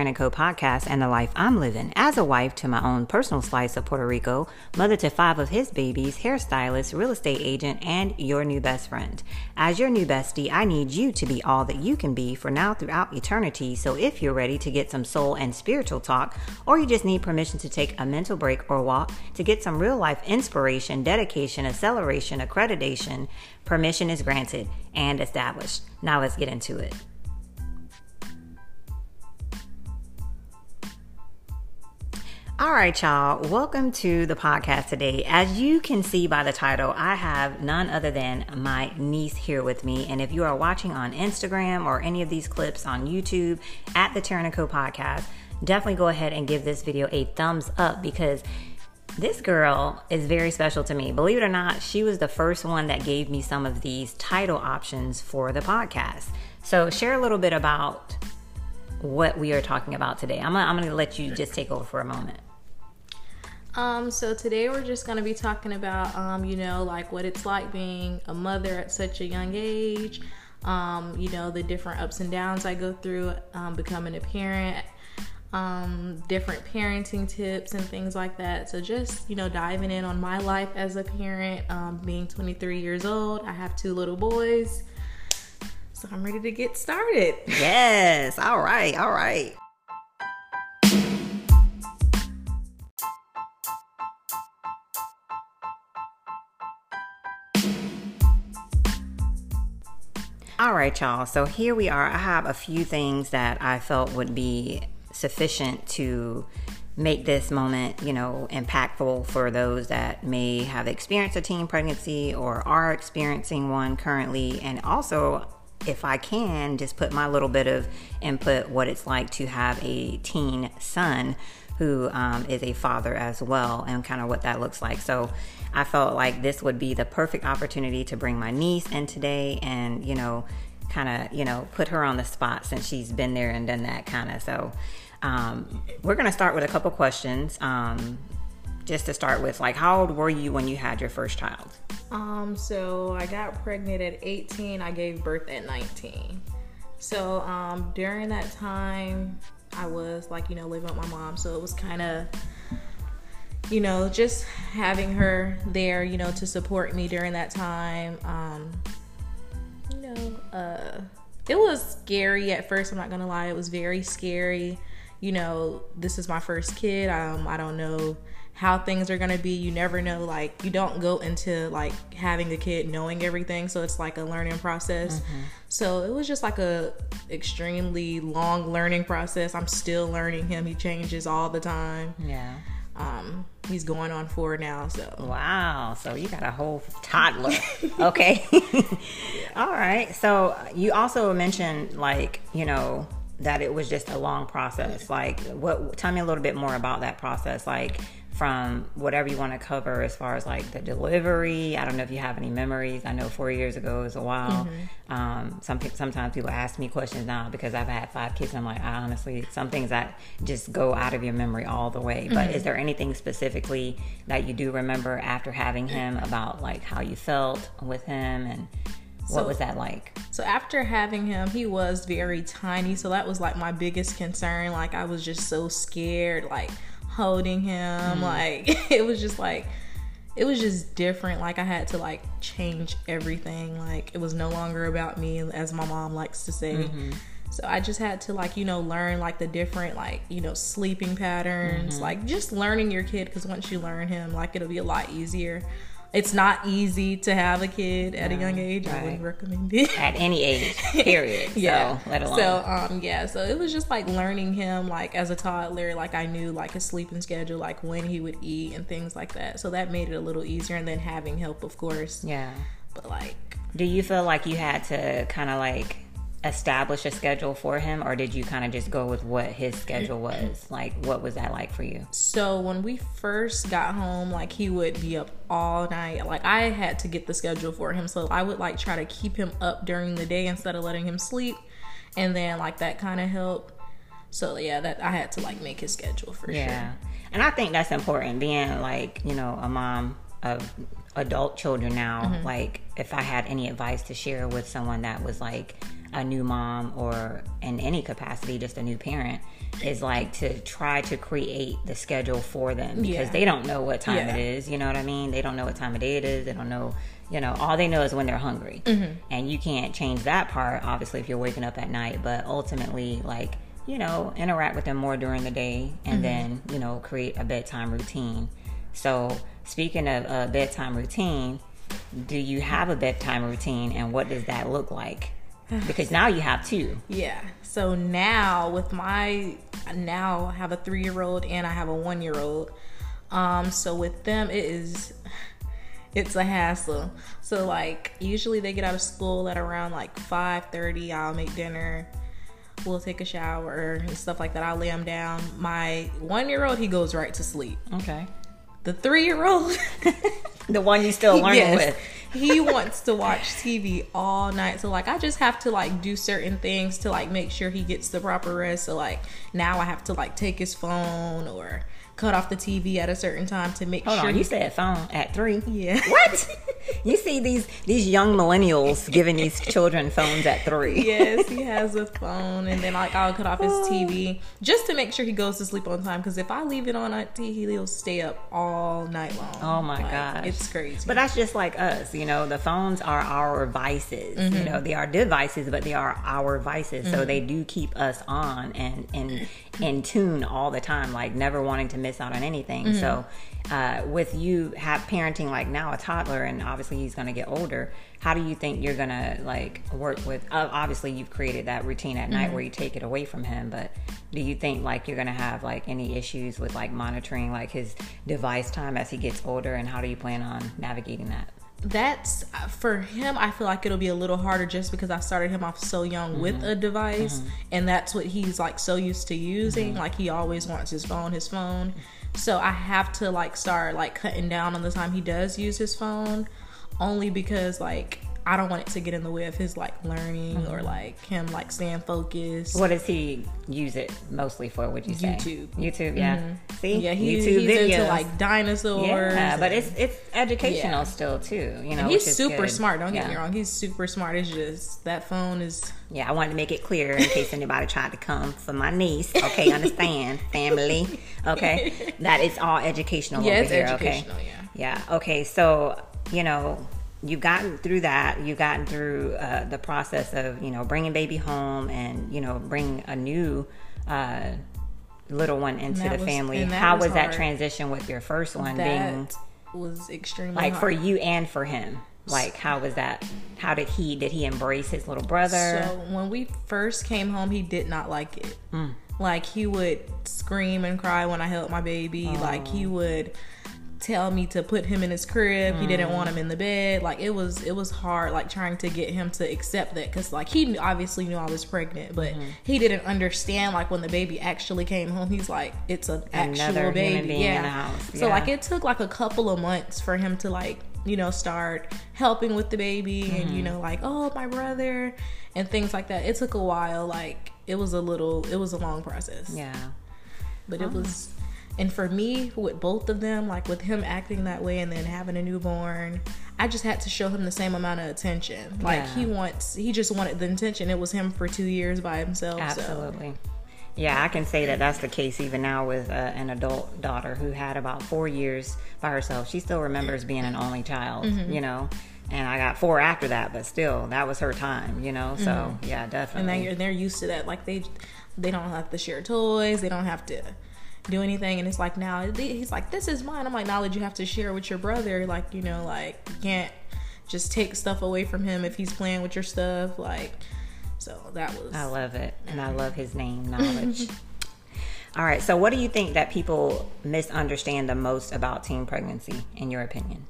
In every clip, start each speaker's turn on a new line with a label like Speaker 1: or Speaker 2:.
Speaker 1: Tareon & Co podcast and the life I'm living as a wife to my own personal slice of Puerto Rico, mother to five of his babies, hairstylist, real estate agent, and your new best friend. As your new bestie, I need you to be all that you can be for now throughout eternity. So if you're ready to get some soul and spiritual talk, or you just need permission to take a mental break or walk to get some real life inspiration, dedication, acceleration, accreditation, permission is granted and established. Now let's get into it. All right, y'all. Welcome to the podcast today. As you can see by the title, I have none other than my niece here with me. And if you are watching on Instagram or any of these clips on YouTube at the Tareon Co podcast, definitely go ahead and give this video a thumbs up because this girl is very special to me. Believe it or not, she was the first one that gave me some of these title options for the podcast. So, share a little bit about what we are talking about today. I'm, I'm going to let you just take over for a moment.
Speaker 2: Um, so today we're just gonna be talking about, um, you know, like what it's like being a mother at such a young age. Um, you know, the different ups and downs I go through um, becoming a parent. Um, different parenting tips and things like that. So just you know, diving in on my life as a parent. Um, being 23 years old, I have two little boys. So I'm ready to get started.
Speaker 1: Yes. All right. All right. All right, y'all. So here we are. I have a few things that I felt would be sufficient to make this moment, you know, impactful for those that may have experienced a teen pregnancy or are experiencing one currently. And also, if I can, just put my little bit of input what it's like to have a teen son who um, is a father as well and kind of what that looks like. So I felt like this would be the perfect opportunity to bring my niece in today and, you know, kind of, you know, put her on the spot since she's been there and done that kind of. So um, we're going to start with a couple questions. Um, just to start with, like, how old were you when you had your first child?
Speaker 2: Um, so I got pregnant at 18. I gave birth at 19. So um, during that time, I was like, you know, living with my mom. So it was kind of, you know, just having her there, you know, to support me during that time. Um, you know, uh, it was scary at first. I'm not gonna lie, it was very scary. You know, this is my first kid. Um, I don't know how things are gonna be. You never know. Like you don't go into like having a kid knowing everything, so it's like a learning process. Mm-hmm. So it was just like a extremely long learning process. I'm still learning him. He changes all the time.
Speaker 1: Yeah.
Speaker 2: Um, he's going on four now. So
Speaker 1: wow. So you got a whole toddler. okay. all right. So you also mentioned like you know that it was just a long process. Like what? Tell me a little bit more about that process. Like from whatever you want to cover as far as like the delivery. I don't know if you have any memories. I know four years ago is a while. Mm-hmm. Um, some sometimes people ask me questions now because I've had five kids. I'm like, I honestly, some things that just go out of your memory all the way. But mm-hmm. is there anything specifically that you do remember after having him about like how you felt with him and what so, was that like?
Speaker 2: So after having him, he was very tiny. So that was like my biggest concern. Like I was just so scared. Like holding him. Mm. Like it was just like it was just different. Like I had to like change everything. Like it was no longer about me, as my mom likes to say. Mm-hmm. So I just had to like you know learn like the different like you know sleeping patterns, mm-hmm. like just learning your kid because once you learn him, like it'll be a lot easier it's not easy to have a kid at a young age. Right. I wouldn't recommend it
Speaker 1: at any age. Period. yeah. So, let alone.
Speaker 2: So um yeah. So it was just like learning him like as a toddler. Like I knew like his sleeping schedule, like when he would eat and things like that. So that made it a little easier. And then having help, of course.
Speaker 1: Yeah.
Speaker 2: But like,
Speaker 1: do you feel like you had to kind of like establish a schedule for him or did you kind of just go with what his schedule was? Like what was that like for you?
Speaker 2: So when we first got home like he would be up all night. Like i had to get the schedule for him so i would like try to keep him up during the day instead of letting him sleep and then like that kind of helped. So yeah that i had to like make his schedule for yeah. sure
Speaker 1: and i think that's important being like you know a mom of adult children now mm-hmm. like if i had any advice to share with someone that was like a new mom or in any capacity, just a new parent, is like to try to create the schedule for them because
Speaker 2: Yeah.
Speaker 1: they don't know what time
Speaker 2: Yeah.
Speaker 1: it is. You know what I mean? They don't know what time of day it is. They don't know. You know, all they know is when they're hungry,
Speaker 2: Mm-hmm.
Speaker 1: and you can't change that part. Obviously, if you're waking up at night, but ultimately, like you know, interact with them more during the day, and
Speaker 2: Mm-hmm.
Speaker 1: then you know, create a bedtime routine. So, speaking of a bedtime routine, do you have a bedtime routine, and what does that look like? Because now you have two.
Speaker 2: Yeah. So now with my now I have a three year old and I have a one year old. Um, so with them it is it's a hassle. So like usually they get out of school at around like five thirty. I'll make dinner. We'll take a shower and stuff like that. I'll lay him down. My one year old he goes right to sleep.
Speaker 1: Okay.
Speaker 2: The three year old
Speaker 1: The one you still learning with.
Speaker 2: He wants to watch TV all night. So like I just have to like do certain things to like make sure he gets the proper rest. So like now I have to like take his phone or cut off the TV at a certain time to make
Speaker 1: Hold
Speaker 2: sure
Speaker 1: on,
Speaker 2: he
Speaker 1: you said phone at three.
Speaker 2: Yeah.
Speaker 1: What? you see these these young millennials giving these children phones at three.
Speaker 2: yes, he has a phone, and then like I'll cut off his TV oh. just to make sure he goes to sleep on time. Because if I leave it on T, he'll stay up all night long.
Speaker 1: Oh my
Speaker 2: Like,
Speaker 1: gosh.
Speaker 2: it's crazy.
Speaker 1: But that's just like us, you know. The phones are our vices. You mm-hmm. know, they are devices, but they are our vices. So mm-hmm. they do keep us on and and in tune all the time, like never wanting to miss out on anything. So, uh, with you have parenting like now a toddler, and obviously he's going to get older. How do you think you're gonna like work with? Uh, obviously, you've created that routine at night where you take it away from him. But do you think like you're gonna have like any issues with like monitoring like his device time as he gets older, and how do you plan on navigating that?
Speaker 2: That's for him i feel like it'll be a little harder just because i started him off so young with mm-hmm. a device mm-hmm. and that's what he's like so used to using. Mm-hmm. Like he always wants his phone his phone. So i have to like start like cutting down on the time he does use his phone only because like i don't want it to get in the way of his like learning or mm-hmm. like him like staying focused
Speaker 1: What does he use it mostly for? Would you say
Speaker 2: YouTube.
Speaker 1: YouTube, yeah. Mm-hmm. See,
Speaker 2: yeah he,
Speaker 1: YouTube
Speaker 2: he's
Speaker 1: videos.
Speaker 2: into like dinosaurs
Speaker 1: yeah, but
Speaker 2: and-
Speaker 1: it's it's educational
Speaker 2: Yeah.
Speaker 1: still too. You know,
Speaker 2: and he's super
Speaker 1: good.
Speaker 2: smart don't get me wrong he's super smart it's just that phone is
Speaker 1: Yeah, I wanted to make it clear in case anybody tried to come for my niece. Okay, understand, family. Okay, that is all educational
Speaker 2: Yeah,
Speaker 1: over
Speaker 2: it's
Speaker 1: here.
Speaker 2: educational,
Speaker 1: okay,
Speaker 2: yeah.
Speaker 1: yeah. Okay, so you know you've gotten through that. You've gotten through uh, the process of you know bringing baby home and you know bring a new. Uh, little one into the
Speaker 2: was-
Speaker 1: family how
Speaker 2: was
Speaker 1: was that transition with your first one being
Speaker 2: was extremely
Speaker 1: like for you and for him like how was that how did he did he embrace his little brother
Speaker 2: So when we first came home, he did not like it.
Speaker 1: Mm.
Speaker 2: Like he would scream and cry when I held my baby. Like he would tell me to put him in his crib. He didn't want him in the bed. Like it was it was hard like trying to get him to accept that cuz like he obviously knew I was pregnant, but
Speaker 1: Mm-hmm.
Speaker 2: he didn't understand like when the baby actually came home. He's like it's an actual
Speaker 1: Another
Speaker 2: baby.
Speaker 1: human being
Speaker 2: yeah.
Speaker 1: in.
Speaker 2: So like it took like a couple of months for him to like you know start helping with the baby and
Speaker 1: Mm-hmm.
Speaker 2: you know like oh my brother and things like that it took a while like it was a little it was a long process
Speaker 1: yeah
Speaker 2: but it was and for me with both of them like with him acting that way and then having a newborn i just had to show him the same amount of attention. Like
Speaker 1: Yeah.
Speaker 2: he wants he just wanted the attention. It was him for two years by himself so.
Speaker 1: Absolutely. Yeah i can say that that's the case even now with uh, an adult daughter who had about four years by herself. She still remembers being an only child
Speaker 2: Mm-hmm.
Speaker 1: you know? And i got four after that but still that was her time you know? So yeah definitely.
Speaker 2: and
Speaker 1: definitely.
Speaker 2: they, they're used to that. Like they they don't have to share toys. They don't have to do anything and it's like now he's like this is mine i'm like knowledge you have to share with your brother like you know like you can't just take stuff away from him if he's playing with your stuff like so that was
Speaker 1: I love it, and I love his name, Knowledge. All right, so what do you think that people misunderstand the most about teen pregnancy, in your opinion?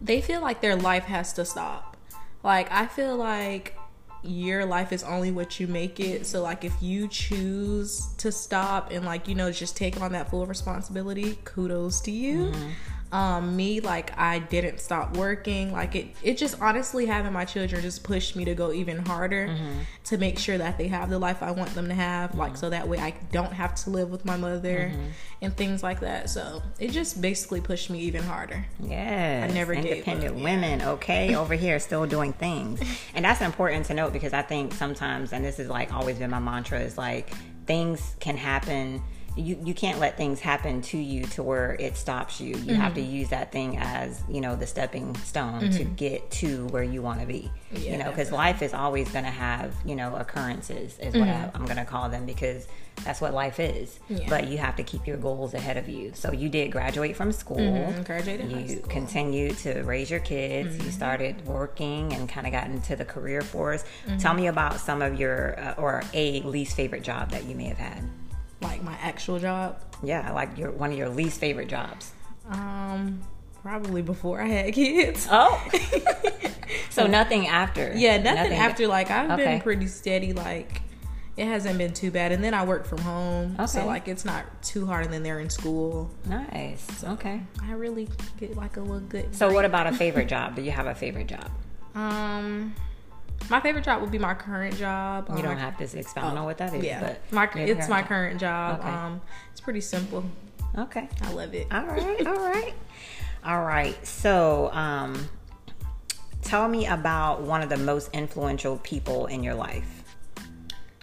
Speaker 2: they feel like their life has to stop. Like I feel like your life is only what you make it. So like if you choose to stop and like you know just take on that full responsibility, kudos to you. Mm-hmm. Um me like i didn't stop working like it it just honestly having my children just pushed me to go even harder
Speaker 1: Mm-hmm.
Speaker 2: to make sure that they have the life i want them to have like so that way i don't have to live with my mother
Speaker 1: Mm-hmm.
Speaker 2: and things like that so it just basically pushed me even harder
Speaker 1: yeah
Speaker 2: I never gave
Speaker 1: independent
Speaker 2: yeah.
Speaker 1: women, okay, over here still doing things, and that's important to note because I think sometimes, and this has like always been my mantra, is like things can happen. You you can't let things happen to you to where it stops you. You have to
Speaker 2: Mm-hmm.
Speaker 1: use that thing as you know the stepping stone to get to where you want to be.
Speaker 2: Yeah,
Speaker 1: you know, because life is always going to have you know occurrences, is what I, I'm going to call them because that's what life is.
Speaker 2: Mm-hmm. Yeah.
Speaker 1: But you have to keep your goals ahead of you. So you did graduate from school
Speaker 2: Mhm, graduated
Speaker 1: you continued to raise your kids
Speaker 2: Mm-hmm.
Speaker 1: you started working and kind of got into the career force
Speaker 2: Mm-hmm.
Speaker 1: tell me about some of your uh, or a least favorite job that you may have had
Speaker 2: like my actual job
Speaker 1: yeah like your one of your least favorite jobs
Speaker 2: um probably before i had kids
Speaker 1: oh so nothing after
Speaker 2: Yeah, nothing, after. Like I've
Speaker 1: Okay.
Speaker 2: been pretty steady. Like it hasn't been too bad. And then I work from home, so like it's not too hard. And then they're in school.
Speaker 1: nice okay
Speaker 2: I really get like a little good.
Speaker 1: so what about a favorite job do you have a favorite job
Speaker 2: Um, my favorite job would be my current job.
Speaker 1: you
Speaker 2: Um,
Speaker 1: don't
Speaker 2: my-
Speaker 1: have to expound on what that is
Speaker 2: Yeah,
Speaker 1: but
Speaker 2: my it's my current job.
Speaker 1: Okay.
Speaker 2: Um, it's pretty simple.
Speaker 1: okay
Speaker 2: I love it.
Speaker 1: All right, all right, all right. So, um, tell me about one of the most influential people in your life,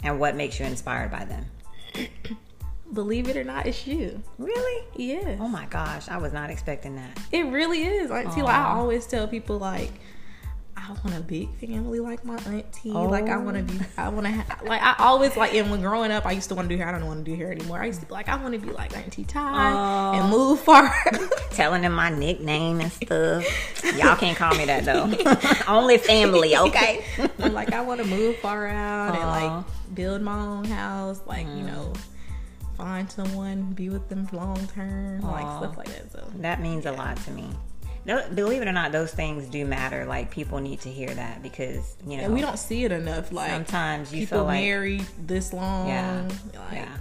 Speaker 1: and what makes you inspired by them.
Speaker 2: Believe it or not, it's you.
Speaker 1: Really?
Speaker 2: Yeah.
Speaker 1: Oh my gosh, I was not expecting that.
Speaker 2: It really is. Like, see, like I always tell people, like, I want a big family like my auntie. Like, I want to oh. be, I want to have, like, I always, like, and when growing up, I used to want to do hair. I don't want to do hair anymore. I used to be like, I want to be like Auntie Ty
Speaker 1: Aw.
Speaker 2: and oh. move far.
Speaker 1: Telling them my nickname and stuff. Y'all can't call me that though. Only family, okay?
Speaker 2: I'm like, I want to move far out and, like, build my own house. Like, you know, mm. find someone, be with them long term, like, stuff like that. So,
Speaker 1: That means a lot to me. Believe it or not, those things do matter. Like people need to hear that because you know
Speaker 2: and we don't see it enough. Like,
Speaker 1: sometimes you
Speaker 2: people
Speaker 1: feel like
Speaker 2: married this long.
Speaker 1: Yeah.
Speaker 2: Like,
Speaker 1: yeah.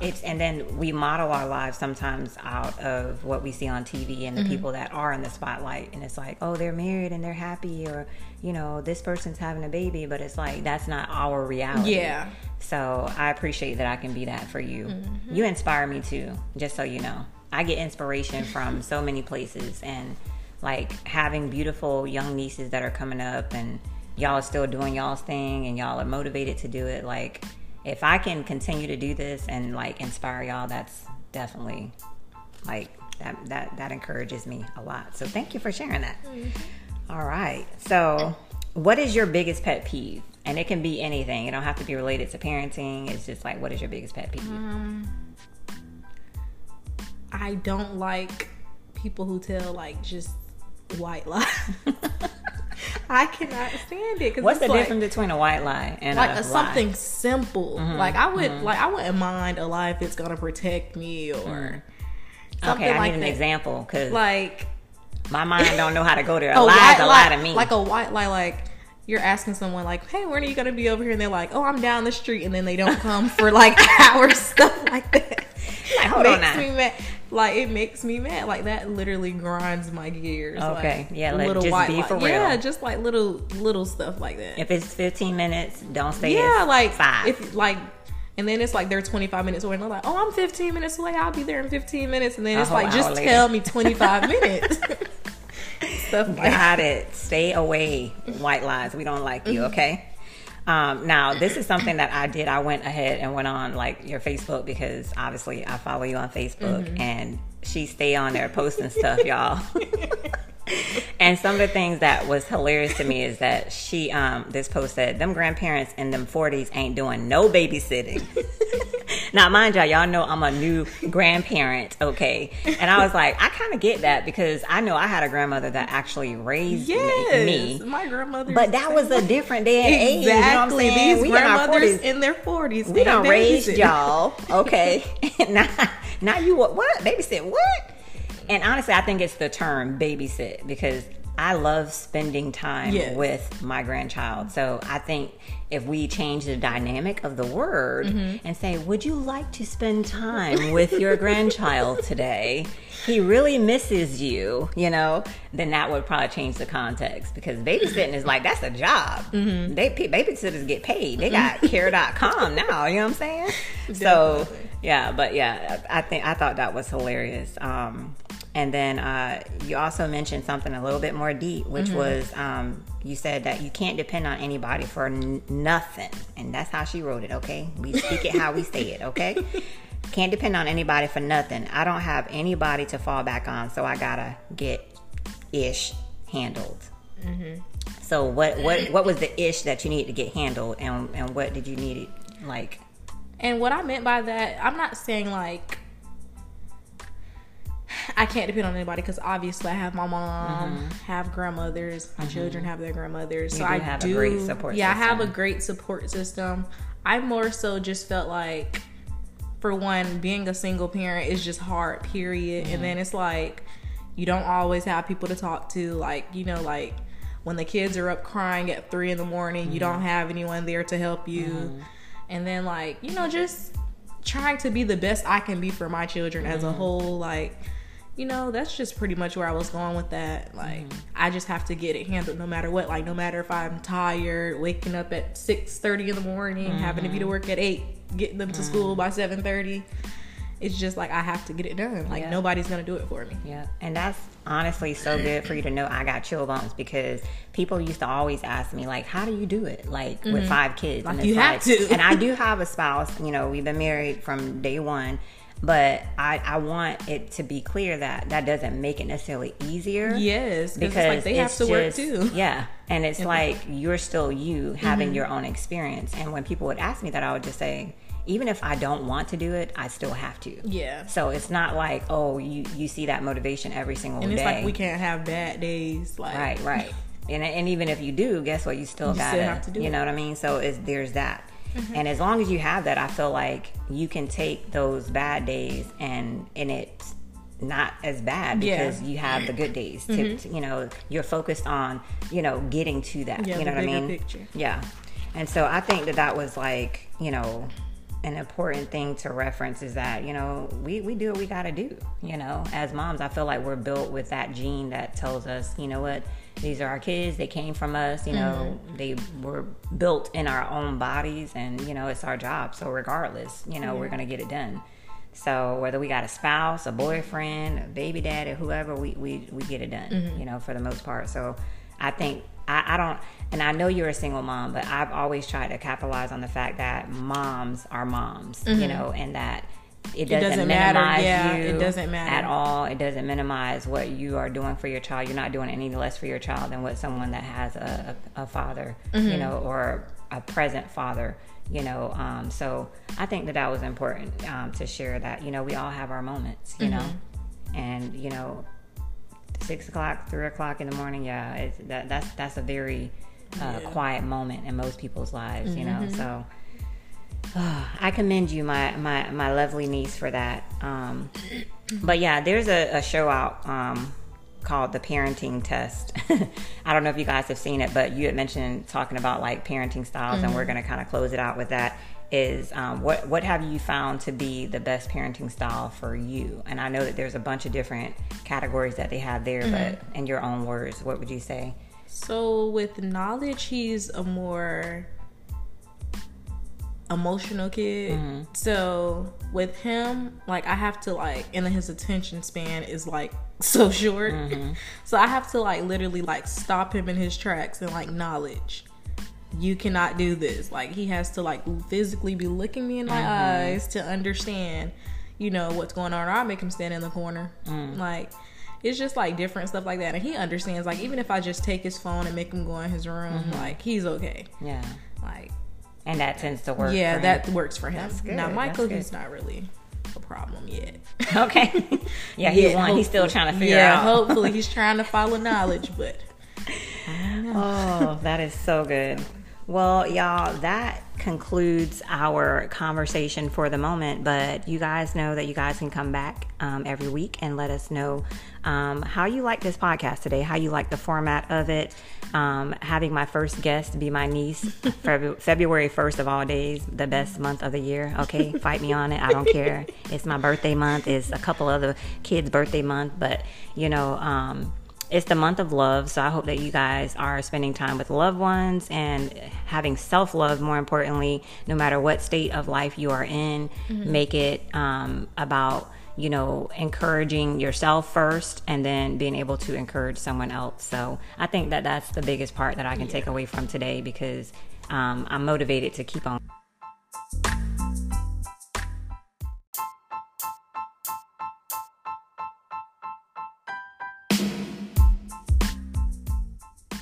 Speaker 1: It's and then we model our lives sometimes out of what we see on TV and the
Speaker 2: Mm-hmm.
Speaker 1: people that are in the spotlight and it's like, oh, they're married and they're happy or you know, this person's having a baby, but it's like that's not our reality.
Speaker 2: Yeah.
Speaker 1: So I appreciate that I can be that for you.
Speaker 2: Mm-hmm.
Speaker 1: You inspire me too, just so you know. I get inspiration from so many places and like having beautiful young nieces that are coming up and y'all are still doing y'all's thing and y'all are motivated to do it. Like if I can continue to do this and like inspire y'all, that's definitely like that that that encourages me a lot. So thank you for sharing that. All right. So, what is your biggest pet peeve? And it can be anything. It don't have to be related to parenting. It's just like, what is your biggest pet peeve?
Speaker 2: um, I don't like people who tell like just white lies. I cannot stand it. Cause
Speaker 1: What's the
Speaker 2: like,
Speaker 1: difference between a white lie and
Speaker 2: Like
Speaker 1: a,
Speaker 2: a,
Speaker 1: lie?
Speaker 2: something simple. Mm-hmm, like I would mm-hmm. like I wouldn't mind a lie if it's gonna protect me or mm-hmm. something
Speaker 1: Okay, I
Speaker 2: like
Speaker 1: need an example because
Speaker 2: Like
Speaker 1: my mind don't know how to go there. A
Speaker 2: a
Speaker 1: lie
Speaker 2: white
Speaker 1: is a
Speaker 2: lie,
Speaker 1: lie to me.
Speaker 2: like a white lie, like you're asking someone like, "Hey, when are you gonna be over here?" And they're like, "Oh, I'm down the street," and then they don't come for like hours, stuff like that.
Speaker 1: Like, hold on
Speaker 2: makes
Speaker 1: now.
Speaker 2: Like it makes me mad. Like that literally grinds my gears.
Speaker 1: Okay,
Speaker 2: like,
Speaker 1: yeah, let-
Speaker 2: little
Speaker 1: just
Speaker 2: white
Speaker 1: be for real.
Speaker 2: Yeah, just like little little stuff like that.
Speaker 1: if it's 15 minutes, don't stay.
Speaker 2: yeah, like
Speaker 1: five.
Speaker 2: if like. And then it's like they're 25 minutes away, and they're like, "Oh, I'm 15 minutes away. I'll be there in 15 minutes." And then it's like, "Just
Speaker 1: later.
Speaker 2: tell me 25 minutes." Stuff like
Speaker 1: Got it. Stay away, white lies. We don't like you, mm-hmm. okay? Um, now, this is something that I did. I went ahead and went on like your Facebook because obviously I follow you on Facebook and she stay on there posting stuff, y'all. and some of the things that was hilarious to me is that she um this post said them grandparents in them 40s ain't doing no babysitting now mind y'all y'all know i'm a new grandparent okay and i was like i kind of get that because i know i had a grandmother that actually raised me-
Speaker 2: Yes,
Speaker 1: me
Speaker 2: my grandmother.
Speaker 1: but that was a different day and age you know what i'm
Speaker 2: exactly
Speaker 1: saying
Speaker 2: these
Speaker 1: we in
Speaker 2: grandmothers
Speaker 1: 40s
Speaker 2: in their forties.
Speaker 1: we done raised y'all, okay? now, now you what? What babysit? What? And honestly, I think it's the term babysit because I love spending time
Speaker 2: Yes.
Speaker 1: with my grandchild. So I think if we change the dynamic of the word
Speaker 2: Mm-hmm.
Speaker 1: and say, Would you like to spend time with your grandchild today? He really misses you, you know, then that would probably change the context because babysitting is like, that's a job.
Speaker 2: Mm-hmm.
Speaker 1: They Babysitters get paid. They got care.com now, you know what I'm saying? So, yeah, but yeah, I think I thought that was hilarious. Um, and then uh, you also mentioned something a little bit more deep, which
Speaker 2: Mm-hmm.
Speaker 1: was um, you said that you can't depend on anybody for n- nothing, and that's how she wrote it. Okay, we speak it how we say it. Okay, can't depend on anybody for nothing. I don't have anybody to fall back on, so I gotta get ish handled.
Speaker 2: Mm-hmm.
Speaker 1: So what what what was the ish that you needed to get handled, and and what did you need it like?
Speaker 2: And what I meant by that, I'm not saying like I can't depend on anybody because obviously I have my mom, have grandmothers, my children have their grandmothers. so
Speaker 1: Mm-hmm. do
Speaker 2: I
Speaker 1: have a
Speaker 2: do,
Speaker 1: great support
Speaker 2: yeah, I have a great support system. I more so just felt like, for one, being a single parent is just hard. Period.
Speaker 1: Mm-hmm.
Speaker 2: And then it's like you don't always have people to talk to. Like you know, like when the kids are up crying at three in the morning, you
Speaker 1: Mm-hmm.
Speaker 2: don't have anyone there to help you. And then like you know, just trying to be the best I can be for my children as
Speaker 1: Mm-hmm.
Speaker 2: a whole. Like you know, that's just pretty much where I was going with that. Like,
Speaker 1: Mm-hmm.
Speaker 2: I just have to get it handled no matter what. Like, no matter if I'm tired, waking up at six thirty in the morning, having to be to
Speaker 1: Mm-hmm.
Speaker 2: work at eight, getting them to school by seven thirty. It's just like I have to get it done. Like
Speaker 1: Yeah.
Speaker 2: nobody's gonna do it for me.
Speaker 1: Yeah, and that's honestly so good for you to know I got chill bumps because people used to always ask me like, "How do you do it?" Like with five kids,
Speaker 2: Like,
Speaker 1: and
Speaker 2: you
Speaker 1: it's
Speaker 2: have to.
Speaker 1: and I do have a spouse. You know, we've been married from day one, but I I want it to be clear that that doesn't make it necessarily easier.
Speaker 2: Yes, because like they have to work too.
Speaker 1: Yeah, and it's like you're still you
Speaker 2: Mm-hmm.
Speaker 1: having your own experience. And when people would ask me that, I would just say, even if I don't want to do it, I still have to.
Speaker 2: Yeah.
Speaker 1: So it's not like, oh, you you see that motivation every single
Speaker 2: And
Speaker 1: day.
Speaker 2: it's like we can't have bad days. Like
Speaker 1: Right, right. And and even if you do, guess what? You still
Speaker 2: You
Speaker 1: gotta,
Speaker 2: still have to do
Speaker 1: you
Speaker 2: it. Mm-hmm.
Speaker 1: know what I mean? So it's there's that. And as long as you have that, I feel like you can take those bad days and and it's not as bad
Speaker 2: Yeah. Mm-hmm.
Speaker 1: because you have the good days. To, to- you know, you're focused on you know getting to that.
Speaker 2: Yeah,
Speaker 1: you know what I mean?
Speaker 2: picture.
Speaker 1: Yeah. And so I think that that was like you know an important thing to reference is that you know we, we do what we got to do you know as moms i feel like we're built with that gene that tells us you know what these are our kids they came from us you know mm-hmm. they were built in our own bodies and you know it's our job. So regardless you know we're gonna get it done. So whether we got a spouse a boyfriend a baby daddy whoever we, we, we get it done mm-hmm. you know for the most part. So i think I, I don't and i know you're a single mom but i've always tried to capitalize on the fact that moms are moms you mm-hmm. know and that it doesn't,
Speaker 2: doesn't matter.
Speaker 1: minimize
Speaker 2: Yeah,
Speaker 1: you
Speaker 2: it doesn't matter.
Speaker 1: at all. It doesn't minimize what you are doing for your child. You're not doing any less for your child than what someone that has a, a, a father you know or a present father you know um, so i think that that was important um, to share that you know we all have our moments you know? And you know six o'clock three o'clock in the morning yeah it's, that, that's that's a very uh, quiet moment in most people's lives you know? So I commend you, my my my lovely niece, for that. Um, but yeah, there's a, a show out um, called The Parenting Test. I don't know if you guys have seen it, but you had mentioned talking about like parenting styles, and we're going to kind of close it out with that. Is um, what what have you found to be the best parenting style for you? And I know that there's a bunch of different categories that they have there, but in your own words, what would you say?
Speaker 2: So with knowledge, he's a more emotional kid.
Speaker 1: Mm-hmm.
Speaker 2: So with him, like I have to like, and his attention span is like so short.
Speaker 1: Mm-hmm.
Speaker 2: So I have to like literally like stop him in his tracks and like knowledge. You cannot do this. Like he has to like physically be looking me in my
Speaker 1: Mm-hmm.
Speaker 2: eyes to understand, you know, what's going on. Or I'll make him stand in the corner.
Speaker 1: Mm.
Speaker 2: Like it's just like different stuff like that. And he understands, like, even if I just take his phone and make him go in his room,
Speaker 1: Mm-hmm.
Speaker 2: like, he's okay.
Speaker 1: Yeah,
Speaker 2: Like,
Speaker 1: and that tends to work.
Speaker 2: yeah,
Speaker 1: for him.
Speaker 2: that works for him. Now,
Speaker 1: that's
Speaker 2: Michael, he's not really a problem yet.
Speaker 1: okay. yeah, he's
Speaker 2: Yeah,
Speaker 1: one. He's still trying to figure
Speaker 2: yeah,
Speaker 1: out.
Speaker 2: hopefully he's trying to follow knowledge, but
Speaker 1: Oh, that is so good. Well, y'all, that concludes our conversation for the moment. But you guys know that you guys can come back um, every week and let us know um, how you like this podcast today, how you like the format of it. Um, having my first guest be my niece, February 1st of all days, the best month of the year. Okay, fight me on it. I don't care. It's my birthday month. It's a couple other kids' birthday month. But, you know, um, it's the month of love, so I hope that you guys are spending time with loved ones and having self love, more importantly, no matter what state of life you are in. Mm-hmm. Make it um, about, you know, encouraging yourself first and then being able to encourage someone else. So I think that that's the biggest part that I can yeah. take away from today because um, I'm motivated to keep on.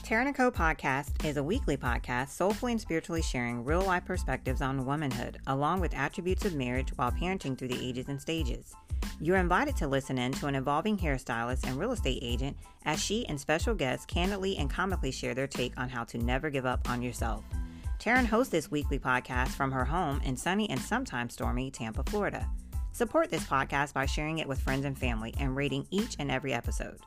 Speaker 1: Tareon & podcast is a weekly podcast soulfully and spiritually sharing real life perspectives on womanhood, along with attributes of marriage while parenting through the ages and stages. You're invited to listen in to an evolving hairstylist and real estate agent as she and special guests candidly and comically share their take on how to never give up on yourself. Tareon hosts this weekly podcast from her home in sunny and sometimes stormy Tampa, Florida. Support this podcast by sharing it with friends and family and rating each and every episode.